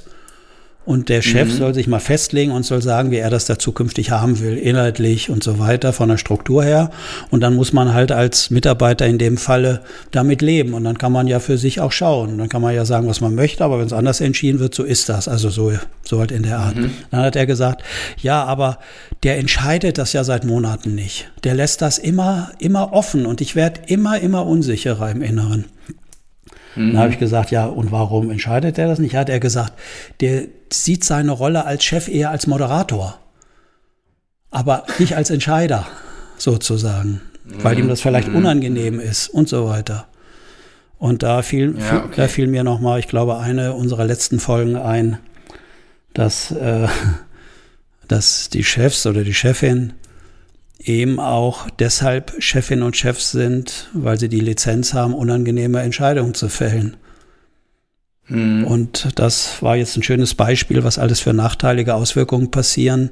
Und der Chef mhm. soll sich mal festlegen und soll sagen, wie er das da zukünftig haben will, inhaltlich und so weiter, von der Struktur her. Und dann muss man halt als Mitarbeiter in dem Falle damit leben. Und dann kann man ja für sich auch schauen. Dann kann man ja sagen, was man möchte, aber wenn es anders entschieden wird, so ist das. Also so, so halt in der Art. Mhm. Dann hat er gesagt, ja, aber der entscheidet das ja seit Monaten nicht. Der lässt das immer, immer offen und ich werde immer, immer unsicherer im Inneren. Mhm. Dann habe ich gesagt, ja, und warum entscheidet er das nicht? Hat er gesagt, der sieht seine Rolle als Chef eher als Moderator, aber nicht als Entscheider sozusagen, mhm. weil ihm das vielleicht mhm. unangenehm ist und so weiter. Und da fiel, ja, okay. da fiel mir nochmal, ich glaube, eine unserer letzten Folgen ein, dass, äh, dass die Chefs oder die Chefin eben auch deshalb Chefin und Chefs sind, weil sie die Lizenz haben, unangenehme Entscheidungen zu fällen. Hm. Und das war jetzt ein schönes Beispiel, was alles für nachteilige Auswirkungen passieren,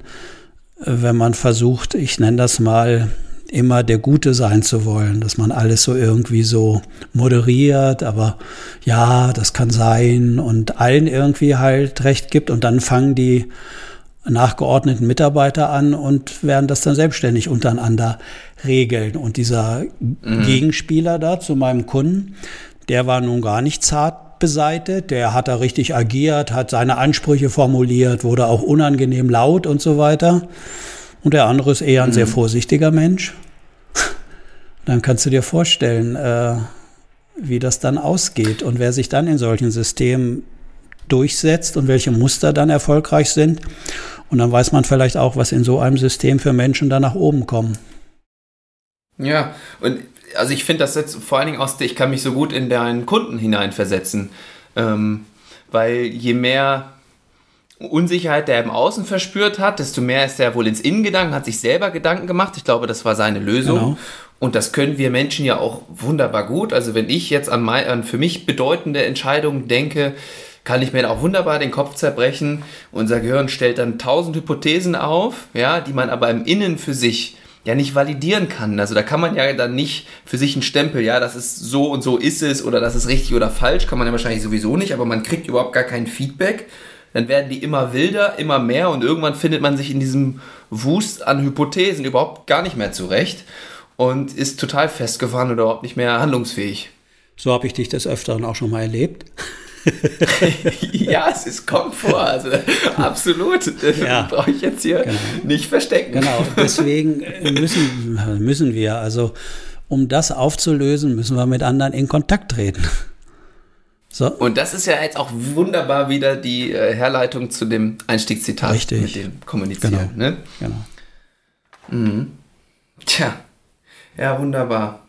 wenn man versucht, ich nenne das mal, immer der Gute sein zu wollen, dass man alles so irgendwie so moderiert, aber ja, das kann sein und allen irgendwie halt recht gibt und dann fangen die nachgeordneten Mitarbeiter an und werden das dann selbstständig untereinander regeln. Und dieser mhm. Gegenspieler da zu meinem Kunden, der war nun gar nicht zart beseitet, der hat da richtig agiert, hat seine Ansprüche formuliert, wurde auch unangenehm laut und so weiter. Und der andere ist eher ein mhm. sehr vorsichtiger Mensch. Dann kannst du dir vorstellen, äh, wie das dann ausgeht und wer sich dann in solchen Systemen durchsetzt und welche Muster dann erfolgreich sind. Und dann weiß man vielleicht auch, was in so einem System für Menschen da nach oben kommen. Ja, und also ich finde das jetzt vor allen Dingen aus, ich kann mich so gut in deinen Kunden hineinversetzen, ähm, weil je mehr Unsicherheit der im Außen verspürt hat, desto mehr ist er wohl ins Innengedanken, hat sich selber Gedanken gemacht. Ich glaube, das war seine Lösung. Genau. Und das können wir Menschen ja auch wunderbar gut. Also wenn ich jetzt an, mein, an für mich bedeutende Entscheidungen denke, kann ich mir auch wunderbar den Kopf zerbrechen. Unser Gehirn stellt dann tausend Hypothesen auf, ja, die man aber im Innen für sich ja nicht validieren kann. Also da kann man ja dann nicht für sich einen Stempel, ja, das ist so und so ist es oder das ist richtig oder falsch, kann man ja wahrscheinlich sowieso nicht, aber man kriegt überhaupt gar kein Feedback. Dann werden die immer wilder, immer mehr und irgendwann findet man sich in diesem Wust an Hypothesen überhaupt gar nicht mehr zurecht und ist total festgefahren oder überhaupt nicht mehr handlungsfähig. So habe ich dich des Öfteren auch schon mal erlebt. ja, es ist, kommt vor, also absolut. Ja. brauche ich jetzt hier genau. nicht verstecken. Genau, deswegen müssen, müssen wir, also um das aufzulösen, müssen wir mit anderen in Kontakt treten. So. Und das ist ja jetzt auch wunderbar wieder die äh, Herleitung zu dem Einstiegszitat Richtig. mit dem Kommunizieren. Genau. Ne? genau. Mhm. Tja, ja, wunderbar.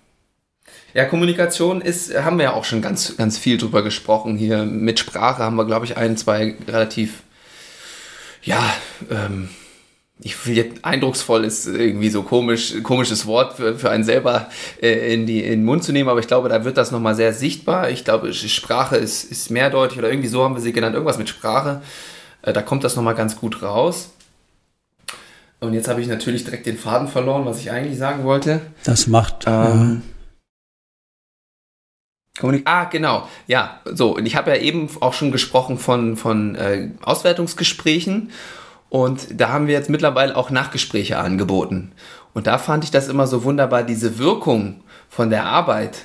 Ja, Kommunikation ist, haben wir ja auch schon ganz, ganz viel drüber gesprochen hier. Mit Sprache haben wir, glaube ich, ein, zwei relativ, ja, ähm, ich will jetzt eindrucksvoll ist irgendwie so komisch, komisches Wort für, für einen selber äh, in, die, in den Mund zu nehmen, aber ich glaube, da wird das nochmal sehr sichtbar. Ich glaube, Sprache ist, ist mehrdeutig oder irgendwie so haben wir sie genannt, irgendwas mit Sprache. Äh, da kommt das nochmal ganz gut raus. Und jetzt habe ich natürlich direkt den Faden verloren, was ich eigentlich sagen wollte. Das macht. Ähm, ja Kommunik ah, genau. Ja, so. Und ich habe ja eben auch schon gesprochen von, von äh, Auswertungsgesprächen. Und da haben wir jetzt mittlerweile auch Nachgespräche angeboten. Und da fand ich das immer so wunderbar, diese Wirkung von der Arbeit.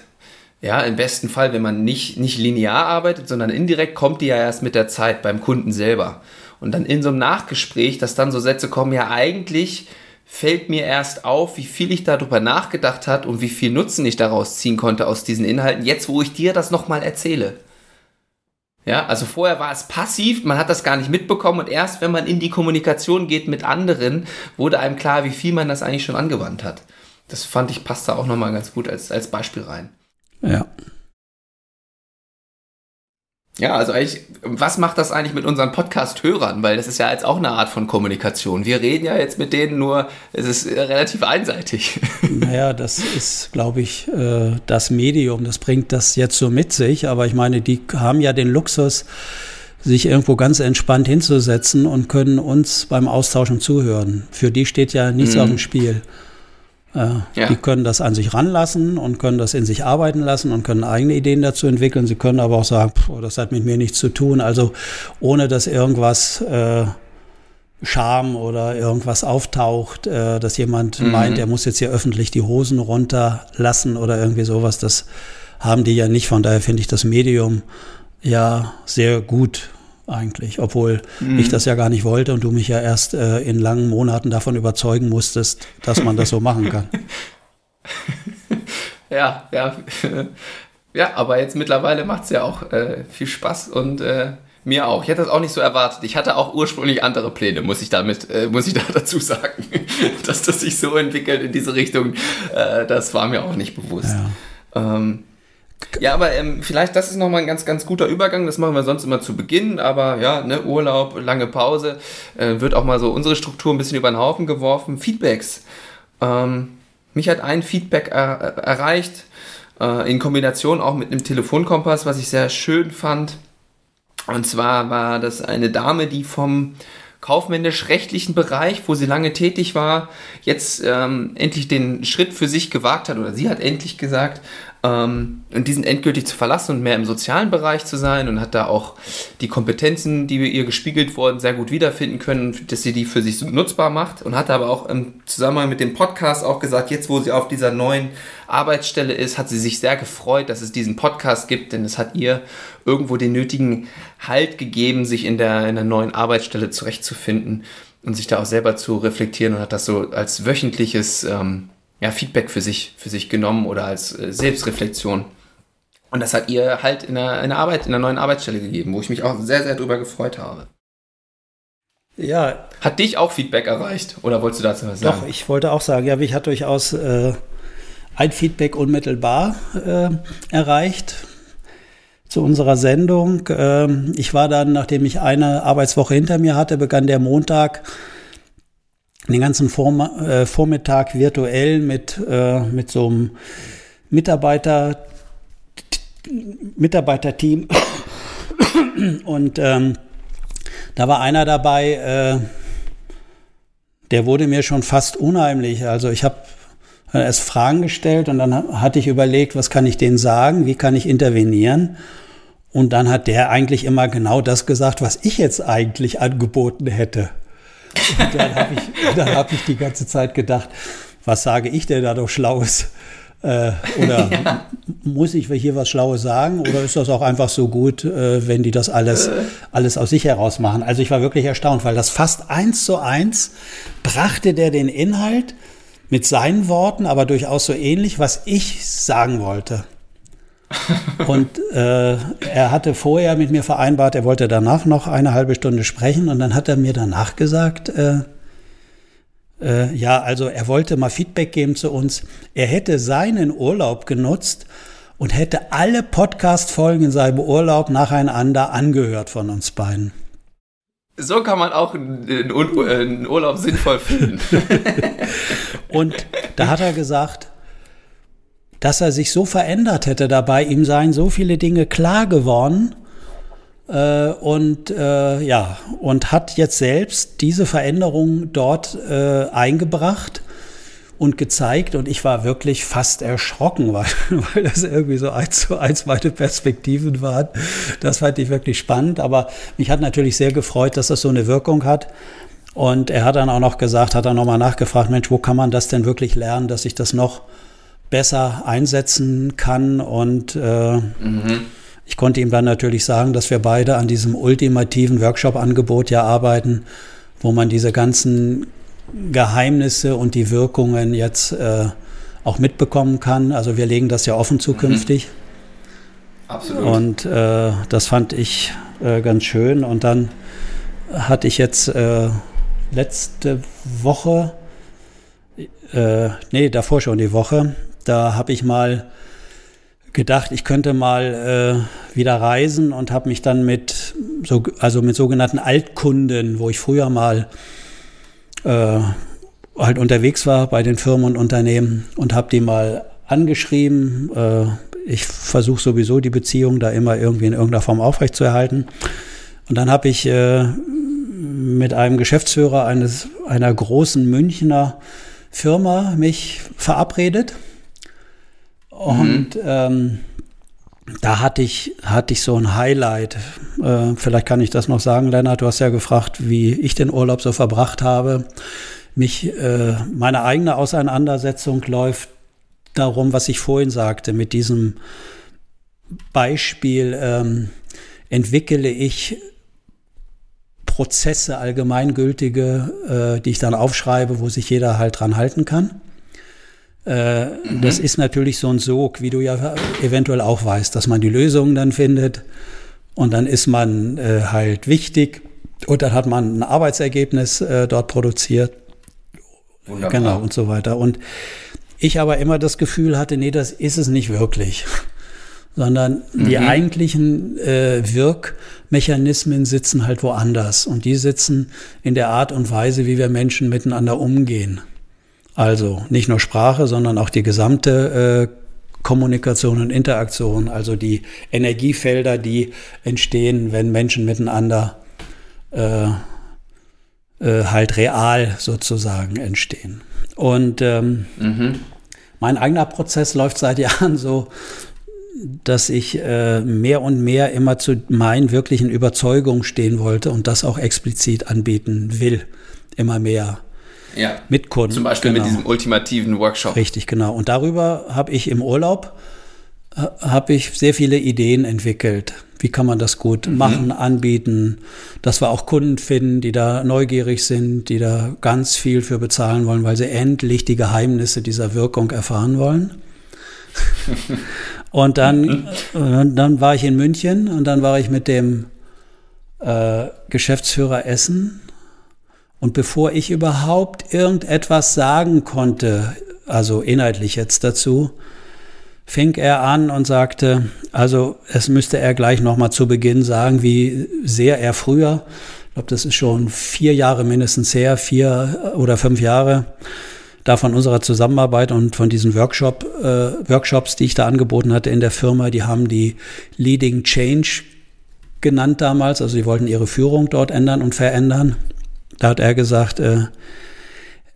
Ja, im besten Fall, wenn man nicht, nicht linear arbeitet, sondern indirekt kommt die ja erst mit der Zeit beim Kunden selber. Und dann in so einem Nachgespräch, dass dann so Sätze kommen, ja, eigentlich fällt mir erst auf, wie viel ich darüber nachgedacht hat und wie viel Nutzen ich daraus ziehen konnte aus diesen Inhalten, jetzt wo ich dir das nochmal erzähle. Ja, also vorher war es passiv, man hat das gar nicht mitbekommen und erst wenn man in die Kommunikation geht mit anderen, wurde einem klar, wie viel man das eigentlich schon angewandt hat. Das fand ich passt da auch nochmal ganz gut als, als Beispiel rein. Ja. Ja, also eigentlich, was macht das eigentlich mit unseren Podcast-Hörern? Weil das ist ja jetzt auch eine Art von Kommunikation. Wir reden ja jetzt mit denen nur, es ist relativ einseitig. Naja, das ist, glaube ich, äh, das Medium, das bringt das jetzt so mit sich. Aber ich meine, die haben ja den Luxus, sich irgendwo ganz entspannt hinzusetzen und können uns beim Austauschen zuhören. Für die steht ja nichts mhm. auf dem Spiel. Äh, ja. Die können das an sich ranlassen und können das in sich arbeiten lassen und können eigene Ideen dazu entwickeln. Sie können aber auch sagen, pff, das hat mit mir nichts zu tun. Also ohne dass irgendwas äh, Scham oder irgendwas auftaucht, äh, dass jemand mhm. meint, er muss jetzt hier öffentlich die Hosen runterlassen oder irgendwie sowas. Das haben die ja nicht. Von daher finde ich das Medium ja sehr gut eigentlich, obwohl mhm. ich das ja gar nicht wollte und du mich ja erst äh, in langen Monaten davon überzeugen musstest, dass man das so machen kann. ja, ja. Ja, aber jetzt mittlerweile macht es ja auch äh, viel Spaß und äh, mir auch. Ich hätte das auch nicht so erwartet. Ich hatte auch ursprünglich andere Pläne, muss ich damit, äh, muss ich da dazu sagen. Dass das sich so entwickelt in diese Richtung, äh, das war mir auch nicht bewusst. Ja. Ähm, Ja, aber ähm, vielleicht das ist nochmal ein ganz, ganz guter Übergang. Das machen wir sonst immer zu Beginn. Aber ja, ne, Urlaub, lange Pause, äh, wird auch mal so unsere Struktur ein bisschen über den Haufen geworfen. Feedbacks. Ähm, mich hat ein Feedback er erreicht, äh, in Kombination auch mit einem Telefonkompass, was ich sehr schön fand. Und zwar war das eine Dame, die vom kaufmännisch-rechtlichen Bereich, wo sie lange tätig war, jetzt ähm, endlich den Schritt für sich gewagt hat, oder sie hat endlich gesagt, ähm, und diesen endgültig zu verlassen und mehr im sozialen Bereich zu sein und hat da auch die Kompetenzen, die ihr gespiegelt wurden, sehr gut wiederfinden können, dass sie die für sich nutzbar macht. Und hat aber auch im Zusammenhang mit dem Podcast auch gesagt, jetzt wo sie auf dieser neuen Arbeitsstelle ist, hat sie sich sehr gefreut, dass es diesen Podcast gibt, denn es hat ihr irgendwo den nötigen Halt gegeben, sich in der, in der neuen Arbeitsstelle zurechtzufinden und sich da auch selber zu reflektieren und hat das so als wöchentliches ähm, ja, Feedback für sich, für sich genommen oder als äh, Selbstreflexion. Und das hat ihr halt in der, in der Arbeit, in der neuen Arbeitsstelle gegeben, wo ich mich auch sehr, sehr drüber gefreut habe. Ja. Hat dich auch Feedback erreicht oder wolltest du dazu was sagen? Doch, ich wollte auch sagen, ja, mich hat durchaus äh, ein Feedback unmittelbar äh, erreicht zu unserer Sendung. Ähm, ich war dann, nachdem ich eine Arbeitswoche hinter mir hatte, begann der Montag den ganzen Vorm äh, Vormittag virtuell mit, äh, mit so einem Mitarbeiter, Mitarbeiterteam. Und ähm, da war einer dabei, äh, der wurde mir schon fast unheimlich. Also ich habe erst Fragen gestellt und dann hatte ich überlegt, was kann ich denen sagen, wie kann ich intervenieren. Und dann hat der eigentlich immer genau das gesagt, was ich jetzt eigentlich angeboten hätte. Und dann habe ich, dann hab ich die ganze Zeit gedacht, was sage ich denn da doch Schlaues? Äh, oder ja. muss ich hier was Schlaues sagen? Oder ist das auch einfach so gut, äh, wenn die das alles, alles aus sich heraus machen? Also ich war wirklich erstaunt, weil das fast eins zu eins brachte der den Inhalt mit seinen Worten, aber durchaus so ähnlich, was ich sagen wollte. Und äh, er hatte vorher mit mir vereinbart, er wollte danach noch eine halbe Stunde sprechen und dann hat er mir danach gesagt, äh, äh, ja, also er wollte mal Feedback geben zu uns. Er hätte seinen Urlaub genutzt und hätte alle Podcast-Folgen in seinem Urlaub nacheinander angehört von uns beiden. So kann man auch einen Urlaub sinnvoll finden. und da hat er gesagt, dass er sich so verändert hätte dabei. Ihm seien so viele Dinge klar geworden. Äh, und äh, ja, und hat jetzt selbst diese Veränderung dort äh, eingebracht und gezeigt und ich war wirklich fast erschrocken, weil, weil das irgendwie so eins zu eins meine Perspektiven waren. Das fand ich wirklich spannend, aber mich hat natürlich sehr gefreut, dass das so eine Wirkung hat. Und er hat dann auch noch gesagt, hat dann nochmal nachgefragt, Mensch, wo kann man das denn wirklich lernen, dass ich das noch besser einsetzen kann. Und äh, mhm. ich konnte ihm dann natürlich sagen, dass wir beide an diesem ultimativen Workshop-Angebot ja arbeiten, wo man diese ganzen Geheimnisse und die Wirkungen jetzt äh, auch mitbekommen kann. Also wir legen das ja offen zukünftig. Mhm. Absolut. Und äh, das fand ich äh, ganz schön. Und dann hatte ich jetzt äh, letzte Woche, äh, nee, davor schon die Woche, da habe ich mal gedacht, ich könnte mal äh, wieder reisen und habe mich dann mit so, also mit sogenannten Altkunden, wo ich früher mal äh, halt unterwegs war bei den Firmen und Unternehmen und habe die mal angeschrieben. Äh, ich versuche sowieso die Beziehung da immer irgendwie in irgendeiner Form aufrechtzuerhalten. Und dann habe ich äh, mit einem Geschäftsführer eines einer großen Münchner Firma mich verabredet und mhm. ähm, da hatte ich, hatte ich so ein Highlight. Äh, vielleicht kann ich das noch sagen, Lennart. Du hast ja gefragt, wie ich den Urlaub so verbracht habe. Mich, äh, meine eigene Auseinandersetzung läuft darum, was ich vorhin sagte, mit diesem Beispiel ähm, entwickle ich Prozesse, allgemeingültige, äh, die ich dann aufschreibe, wo sich jeder halt dran halten kann. Äh, mhm. Das ist natürlich so ein Sog, wie du ja eventuell auch weißt, dass man die Lösungen dann findet und dann ist man äh, halt wichtig und dann hat man ein Arbeitsergebnis äh, dort produziert. Wunderbar. Genau und so weiter. Und ich aber immer das Gefühl hatte, nee, das ist es nicht wirklich. sondern mhm. die eigentlichen äh, Wirkmechanismen sitzen halt woanders und die sitzen in der Art und Weise, wie wir Menschen miteinander umgehen. Also nicht nur Sprache, sondern auch die gesamte äh, Kommunikation und Interaktion, also die Energiefelder, die entstehen, wenn Menschen miteinander äh, äh, halt real sozusagen entstehen. Und ähm, mhm. mein eigener Prozess läuft seit Jahren so, dass ich äh, mehr und mehr immer zu meinen wirklichen Überzeugungen stehen wollte und das auch explizit anbieten will, immer mehr ja. mit Kunden. Zum Beispiel genau. mit diesem ultimativen Workshop. Richtig, genau. Und darüber habe ich im Urlaub äh, habe ich sehr viele Ideen entwickelt. Wie kann man das gut mhm. machen, anbieten, dass wir auch Kunden finden, die da neugierig sind, die da ganz viel für bezahlen wollen, weil sie endlich die Geheimnisse dieser Wirkung erfahren wollen. und dann, mhm. dann war ich in München und dann war ich mit dem äh, Geschäftsführer Essen und bevor ich überhaupt irgendetwas sagen konnte, also inhaltlich jetzt dazu, fing er an und sagte, also es müsste er gleich nochmal zu Beginn sagen, wie sehr er früher, ich glaube, das ist schon vier Jahre mindestens her, vier oder fünf Jahre, da von unserer Zusammenarbeit und von diesen Workshop, äh, Workshops, die ich da angeboten hatte in der Firma, die haben die Leading Change genannt damals, also sie wollten ihre Führung dort ändern und verändern. Da hat er gesagt, äh,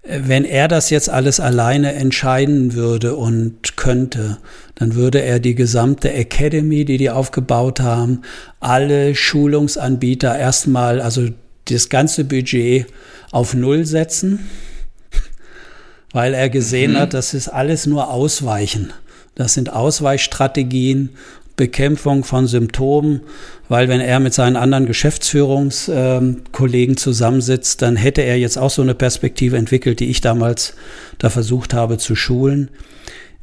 wenn er das jetzt alles alleine entscheiden würde und könnte, dann würde er die gesamte Academy, die die aufgebaut haben, alle Schulungsanbieter erstmal, also das ganze Budget auf Null setzen, weil er gesehen mhm. hat, das ist alles nur Ausweichen. Das sind Ausweichstrategien Bekämpfung von Symptomen, weil wenn er mit seinen anderen Geschäftsführungskollegen zusammensitzt, dann hätte er jetzt auch so eine Perspektive entwickelt, die ich damals da versucht habe zu schulen,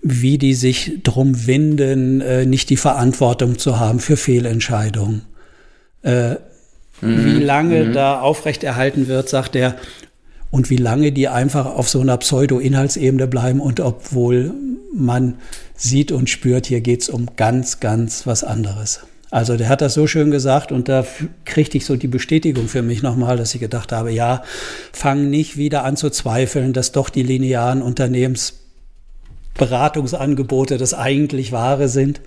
wie die sich drum winden, äh, nicht die Verantwortung zu haben für Fehlentscheidungen. Äh, mhm. Wie lange mhm. da aufrechterhalten wird, sagt er, und wie lange die einfach auf so einer Pseudo-Inhaltsebene bleiben und obwohl man sieht und spürt, hier geht's um ganz, ganz was anderes. Also der hat das so schön gesagt und da kriegte ich so die Bestätigung für mich nochmal, dass ich gedacht habe, ja, fang nicht wieder an zu zweifeln, dass doch die linearen Unternehmensberatungsangebote das eigentlich wahre sind,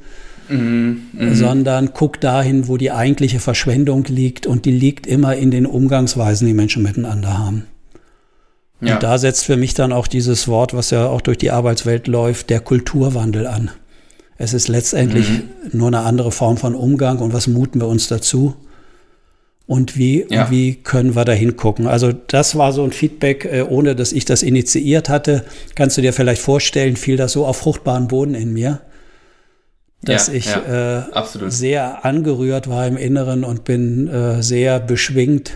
mhm, mhm, sondern guck dahin, wo die eigentliche Verschwendung liegt und die liegt immer in den Umgangsweisen, die Menschen miteinander haben. Ja. Und da setzt für mich dann auch dieses Wort, was ja auch durch die Arbeitswelt läuft, der Kulturwandel an. Es ist letztendlich mhm. nur eine andere Form von Umgang und was muten wir uns dazu? Und wie, ja. und wie können wir da hingucken? Also das war so ein Feedback, äh, ohne dass ich das initiiert hatte. Kannst du dir vielleicht vorstellen, fiel das so auf fruchtbaren Boden in mir, dass ja, ich ja, äh, sehr angerührt war im Inneren und bin äh, sehr beschwingt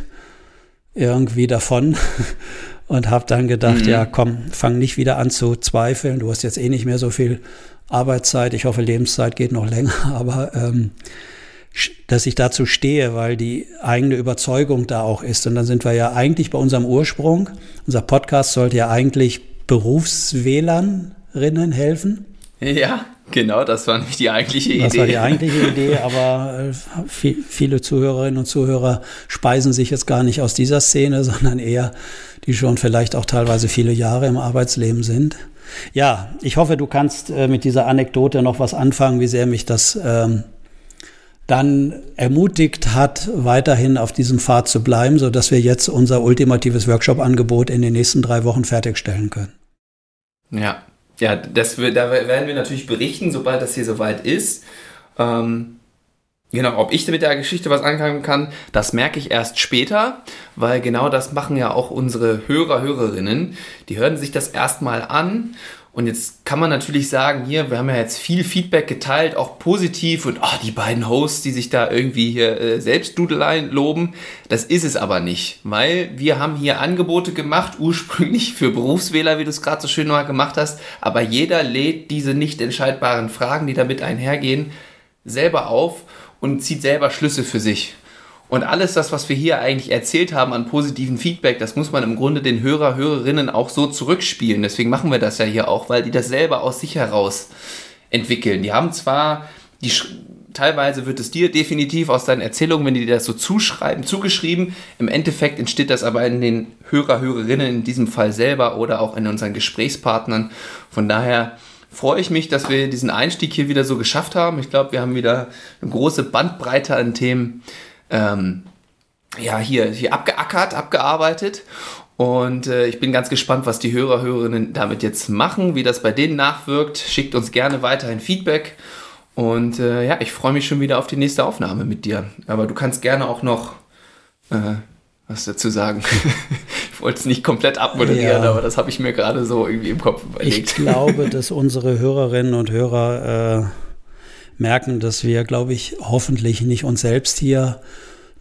irgendwie davon und habe dann gedacht, mhm. ja, komm, fang nicht wieder an zu zweifeln. Du hast jetzt eh nicht mehr so viel Arbeitszeit. Ich hoffe, Lebenszeit geht noch länger, aber ähm, dass ich dazu stehe, weil die eigene Überzeugung da auch ist. Und dann sind wir ja eigentlich bei unserem Ursprung. Unser Podcast sollte ja eigentlich Berufswählerinnen helfen. Ja, genau, das war nämlich die eigentliche Idee. Das war die eigentliche Idee, aber äh, viele Zuhörerinnen und Zuhörer speisen sich jetzt gar nicht aus dieser Szene, sondern eher, die schon vielleicht auch teilweise viele Jahre im Arbeitsleben sind. Ja, ich hoffe, du kannst äh, mit dieser Anekdote noch was anfangen, wie sehr mich das ähm, dann ermutigt hat, weiterhin auf diesem Pfad zu bleiben, so dass wir jetzt unser ultimatives Workshop-Angebot in den nächsten drei Wochen fertigstellen können. Ja, ja, das, da werden wir natürlich berichten, sobald das hier soweit ist. Ähm, genau, ob ich mit der Geschichte was anfangen kann, das merke ich erst später, weil genau das machen ja auch unsere Hörer, Hörerinnen. Die hören sich das erstmal an und jetzt kann man natürlich sagen, hier, wir haben ja jetzt viel Feedback geteilt, auch positiv und oh, die beiden Hosts, die sich da irgendwie hier äh, selbst Dudeleien loben, das ist es aber nicht, weil wir haben hier Angebote gemacht, ursprünglich für Berufswähler, wie du es gerade so schön mal gemacht hast, aber jeder lädt diese nicht entscheidbaren Fragen, die damit einhergehen, selber auf und zieht selber Schlüsse für sich. Und alles das, was wir hier eigentlich erzählt haben an positiven Feedback, das muss man im Grunde den Hörer, Hörerinnen auch so zurückspielen. Deswegen machen wir das ja hier auch, weil die das selber aus sich heraus entwickeln. Die haben zwar die teilweise wird es dir definitiv aus deinen Erzählungen, wenn die dir das so zuschreiben, zugeschrieben. Im Endeffekt entsteht das aber in den Hörer, Hörerinnen in diesem Fall selber oder auch in unseren Gesprächspartnern. Von daher freue ich mich, dass wir diesen Einstieg hier wieder so geschafft haben. Ich glaube, wir haben wieder eine große Bandbreite an Themen ähm, ja, hier, hier abgeackert, abgearbeitet. Und äh, ich bin ganz gespannt, was die Hörer, Hörerinnen damit jetzt machen, wie das bei denen nachwirkt. Schickt uns gerne weiterhin Feedback. Und äh, ja, ich freue mich schon wieder auf die nächste Aufnahme mit dir. Aber du kannst gerne auch noch äh, was dazu sagen. ich wollte es nicht komplett abmoderieren, ja. aber das habe ich mir gerade so irgendwie im Kopf überlegt. Ich glaube, dass unsere Hörerinnen und Hörer äh, merken, dass wir, glaube ich, hoffentlich nicht uns selbst hier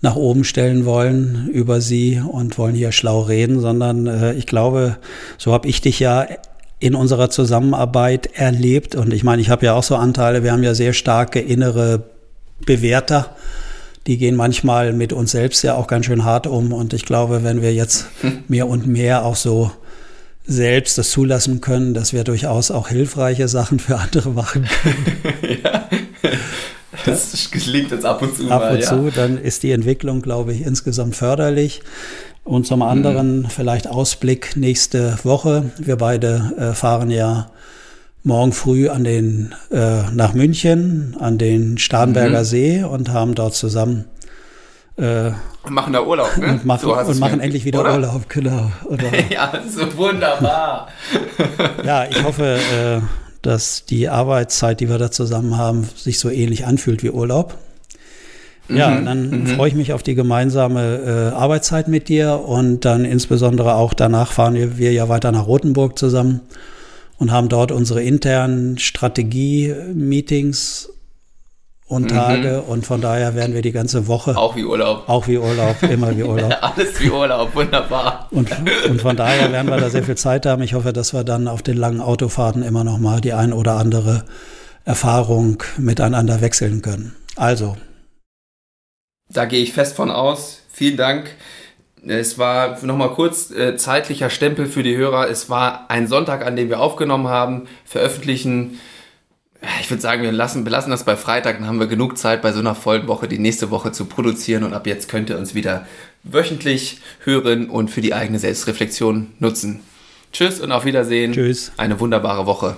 nach oben stellen wollen über sie und wollen hier schlau reden, sondern äh, ich glaube, so habe ich dich ja in unserer Zusammenarbeit erlebt. Und ich meine, ich habe ja auch so Anteile, wir haben ja sehr starke innere Bewerter. Die gehen manchmal mit uns selbst ja auch ganz schön hart um. Und ich glaube, wenn wir jetzt mehr und mehr auch so selbst das zulassen können, dass wir durchaus auch hilfreiche Sachen für andere machen können. ja. Das gelingt jetzt ab und zu. Ab mal, und ja. zu, dann ist die Entwicklung, glaube ich, insgesamt förderlich. Und zum anderen mhm. vielleicht Ausblick nächste Woche. Wir beide äh, fahren ja morgen früh an den, äh, nach München an den Starnberger mhm. See und haben dort zusammen äh, und machen da Urlaub, ne? Und, machen, so und machen endlich wieder oder? Urlaub, genau. ja, so wunderbar. ja, ich hoffe, äh, dass die Arbeitszeit, die wir da zusammen haben, sich so ähnlich anfühlt wie Urlaub. Ja, mhm, dann mhm. freue ich mich auf die gemeinsame äh, Arbeitszeit mit dir und dann insbesondere auch danach fahren wir, wir ja weiter nach Rothenburg zusammen und haben dort unsere internen Strategie-Meetings und mhm. Tage und von daher werden wir die ganze Woche. Auch wie Urlaub. Auch wie Urlaub, immer wie Urlaub. Alles wie Urlaub, wunderbar. Und, und von daher werden wir da sehr viel Zeit haben. Ich hoffe, dass wir dann auf den langen Autofahrten immer noch mal die ein oder andere Erfahrung miteinander wechseln können. Also, da gehe ich fest von aus. Vielen Dank. Es war nochmal kurz äh, zeitlicher Stempel für die Hörer. Es war ein Sonntag, an dem wir aufgenommen haben, veröffentlichen. Ich würde sagen, wir lassen, belassen das bei Freitag, dann haben wir genug Zeit, bei so einer vollen Woche die nächste Woche zu produzieren und ab jetzt könnt ihr uns wieder wöchentlich hören und für die eigene Selbstreflexion nutzen. Tschüss und auf Wiedersehen. Tschüss. Eine wunderbare Woche.